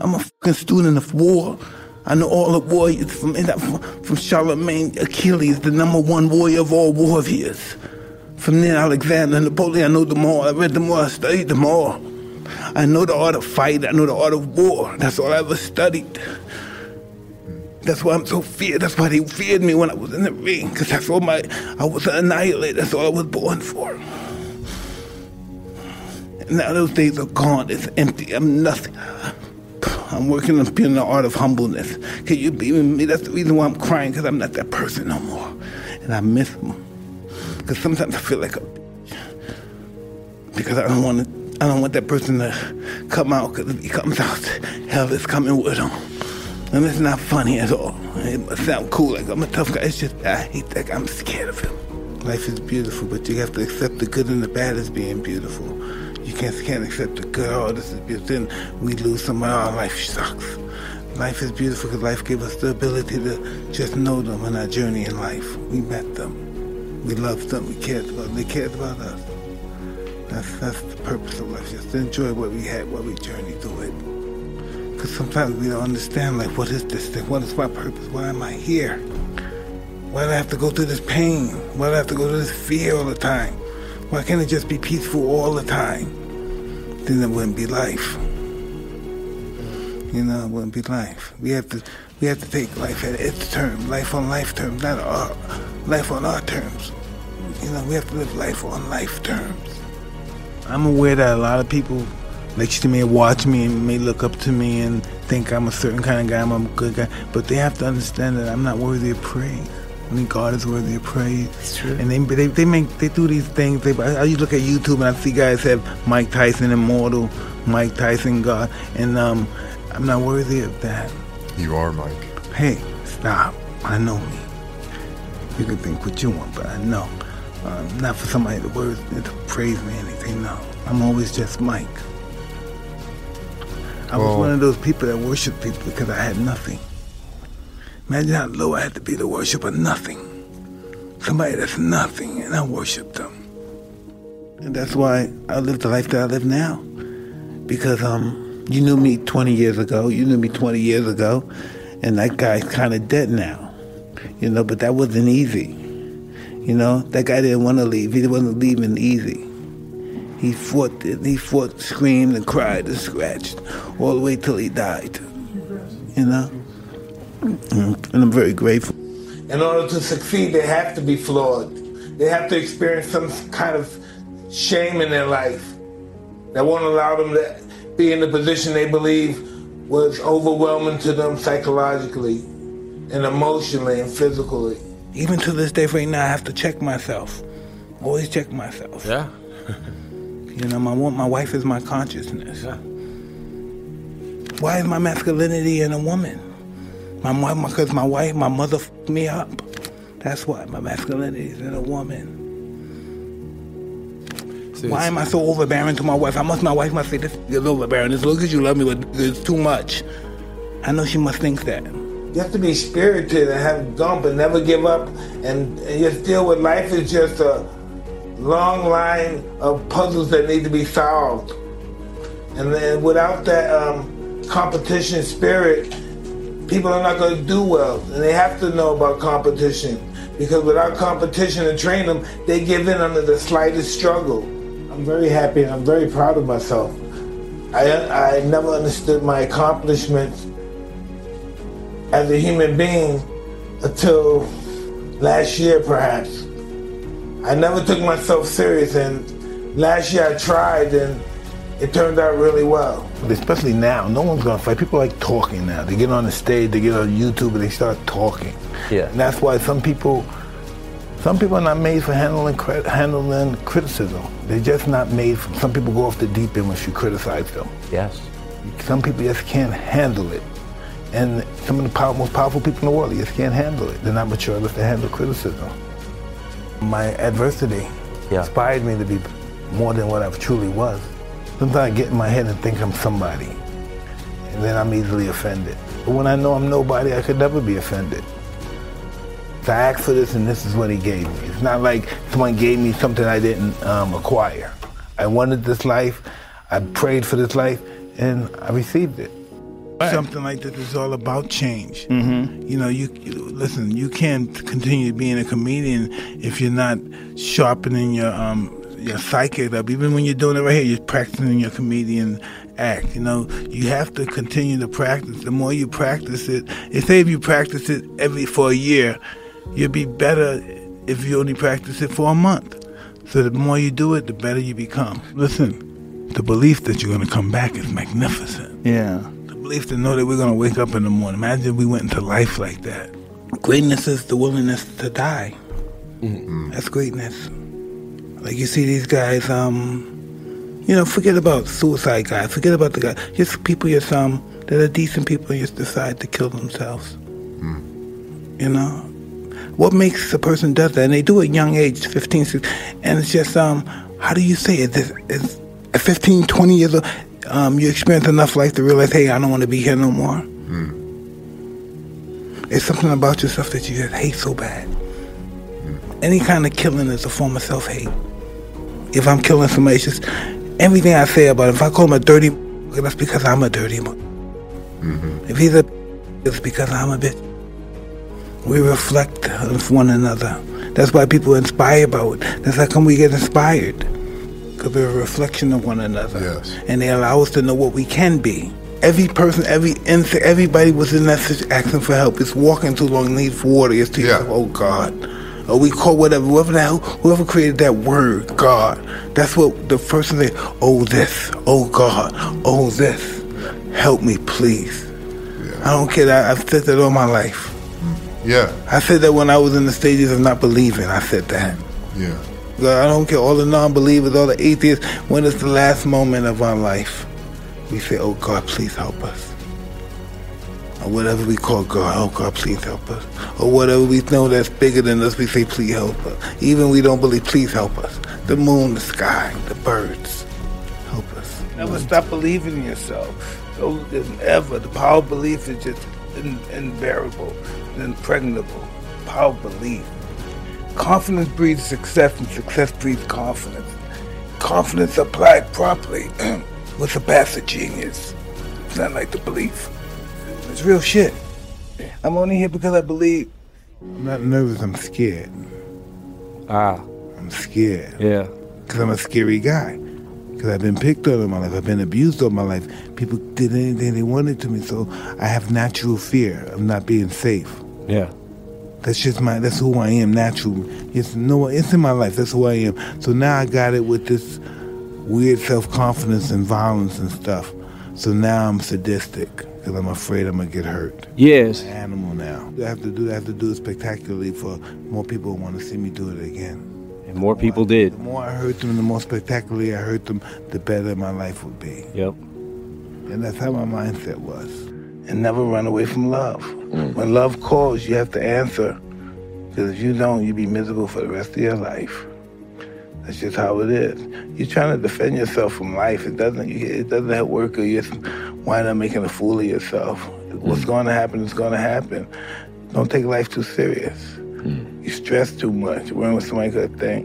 I'm a fucking student of war. I know all the warriors from from Charlemagne, Achilles, the number one warrior of all warriors. From then Alexander, Napoleon, I know them all. I read them all. I studied them all. I know the art of fight. I know the art of war. That's all I ever studied. That's why I'm so feared. That's why they feared me when I was in the ring. Because that's all my, I was an annihilator. That's all I was born for. And now those days are gone. It's empty. I'm nothing. I'm working on being the art of humbleness. Can you believe in me? That's the reason why I'm crying, because I'm not that person no more. And I miss them. Because sometimes I feel like a because I don't want to I don't want that person to come out because if he comes out, hell is coming with him. And it's not funny at all. It must sound cool, like I'm a tough guy. It's just, I hate that guy. I'm scared of him. Life is beautiful, but you have to accept the good and the bad as being beautiful. You can't, can't accept the good, oh, this is beautiful. Then we lose somebody, oh, life sucks. Life is beautiful because life gave us the ability to just know them in our journey in life. We met them. We loved them. We cared about them. They cared about us. That's that's the purpose of life. Just to enjoy what we had while we journey through it. Because sometimes we don't understand, like, what is this thing? What is my purpose? Why am I here? Why do I have to go through this pain? Why do I have to go through this fear all the time? Why can't it just be peaceful all the time? Then it wouldn't be life. You know, it wouldn't be life. We have to we have to take life at its terms, life on life terms, not our life on our terms. You know, we have to live life on life terms. I'm aware that a lot of people lecture to me watch me and may look up to me and think I'm a certain kind of guy, I'm a good guy, but they have to understand that I'm not worthy of praise. Only God is worthy of praise. It's true. And they, they, they make they do these things. They, I, I used to look at YouTube and I see guys have Mike Tyson immortal, Mike Tyson God, and um, I'm not worthy of that. You are, Mike. Hey, stop. I know me. You can think what you want, but I know. Um, not for somebody to, word, to praise me or anything, no. I'm always just Mike. I was one of those people that worship people because I had nothing. Imagine how low I had to be to worship a nothing. Somebody that's nothing, and I worship them. And that's why I live the life that I live now. Because um, you knew me 20 years ago, you knew me 20 years ago, and that guy's kind of dead now. You know, but that wasn't easy. You know, that guy didn't want to leave. He wasn't leaving easy. He fought, he fought, screamed and cried and scratched all the way till he died. You know? Mm, And I'm very grateful. In order to succeed, they have to be flawed. They have to experience some kind of shame in their life that won't allow them to be in the position they believe was overwhelming to them psychologically and emotionally and physically. Even to this day, right now, I have to check myself. Always check myself. Yeah. You know, my my wife is my consciousness. Why is my masculinity in a woman? My mom, because my wife, my mother f***ed me up. That's why my masculinity is in a woman. So Why am I so overbearing to my wife? I must, my wife must say, this is overbearing. As long as you love me, but it's too much. I know she must think that. You have to be spirited and have gump and never give up and, and just deal with life is just a long line of puzzles that need to be solved. And then without that um, competition spirit, people are not going to do well. And they have to know about competition. Because without competition and train them, they give in under the slightest struggle. I'm very happy and I'm very proud of myself. I, I never understood my accomplishments as a human being until last year, perhaps. I never took myself serious, and last year I tried, and it turned out really well. Especially now, no one's gonna fight. People like talking now. They get on the stage, they get on YouTube, and they start talking. Yeah. And that's why some people, some people are not made for handling handling criticism. They're just not made. For, some people go off the deep end once you criticize them. Yes. Some people just can't handle it. And some of the power, most powerful people in the world, they just can't handle it. They're not mature enough to handle criticism. My adversity Yeah. inspired me to be more than what I truly was. Sometimes I get in my head and think I'm somebody, and then I'm easily offended. But when I know I'm nobody, I could never be offended. So I asked for this, and this is what he gave me. It's not like someone gave me something I didn't um, acquire. I wanted this life, I prayed for this life, and I received it. Something like this is all about change. Mm-hmm. You know, you, you listen. You can't continue being a comedian if you're not sharpening your um your psyche up. Even when you're doing it right here, you're practicing your comedian act. You know, you have to continue to practice. The more you practice it, if say if you practice it every for a year, you'll be better if you only practice it for a month. So the more you do it, the better you become. Listen, the belief that you're going to come back is magnificent. Yeah. The belief to know that we're going to wake up in the morning. Imagine if we went into life like that. Greatness is the willingness to die. Mm-hmm. That's greatness. Like you see these guys, um, you know, forget about suicide guys. Forget about the guy. Just people, just um, that are decent people, just decide to kill themselves. Mm. You know, what makes a person does that? And they do it at young age, 15, 16, and it's just um, how do you say it? It's, it's, at 15, 20 years old, um, you experience enough life to realize, hey, I don't want to be here no more. Mm. It's something about yourself that you just hate so bad. Mm. Any kind of killing is a form of self hate. If I'm killing somebody, it's just everything I say about him. If I call him a dirty, that's because I'm a dirty. Mm-hmm. If he's a, it's because I'm a bitch. We reflect of one another. That's why people are inspired by it. That's how come we get inspired. Because we're a reflection of one another. Yes. And they allow us to know what we can be. Every person, every insect, everybody was in that situation asking for help. It's walking too long, needs water. It's to yeah. oh God. Or we call whatever, whoever hell, whoever created that word, God. That's what the person say, oh this, oh God, oh this. Help me, please. Yeah. I don't care. I, I've said that all my life. Yeah. I said that when I was in the stages of not believing. I said that. Yeah. I don't care, all the non believers, all the atheists, when it's the last moment of our life, we say, Oh God, please help us. Or whatever we call God, oh God, please help us. Or whatever we know that's bigger than us, we say, Please help us. Even we don't believe, please help us. The moon, the sky, the birds, help us. Never stop believing in yourself. Don't ever. The power of belief is just invariable impregnable. Power of belief. Confidence breeds success, and success breeds confidence. Confidence applied properly will surpass a genius. It's not like the belief. It's real shit. I'm only here because I believe. I'm not nervous, I'm scared. Ah. I'm scared. Yeah. Because I'm a scary guy. Because I've been picked on in my life. I've been abused all my life. People did anything they wanted to me. So I have natural fear of not being safe. Yeah. That's just my. That's who I am Natural. It's no. It's in my life. That's who I am. So now I got it with this weird self confidence and violence and stuff. So now I'm sadistic because I'm afraid I'm gonna get hurt. Yes. animal now. I have to do. I have to do it spectacularly for more people want to see me do it again. And more people did. The more I hurt them, the more spectacularly I hurt them, the better my life would be. Yep. And that's how my mindset was. And never run away from love. Mm. When love calls, you have to answer. Because if you don't, you'll be miserable for the rest of your life. That's just how it is. You're trying to defend yourself from life. It doesn't. It doesn't work. Or you just wind up making a fool of yourself. Mm. What's going to happen is going to happen. Don't take life too serious. Mm. You stress too much. Worrying When somebody could think.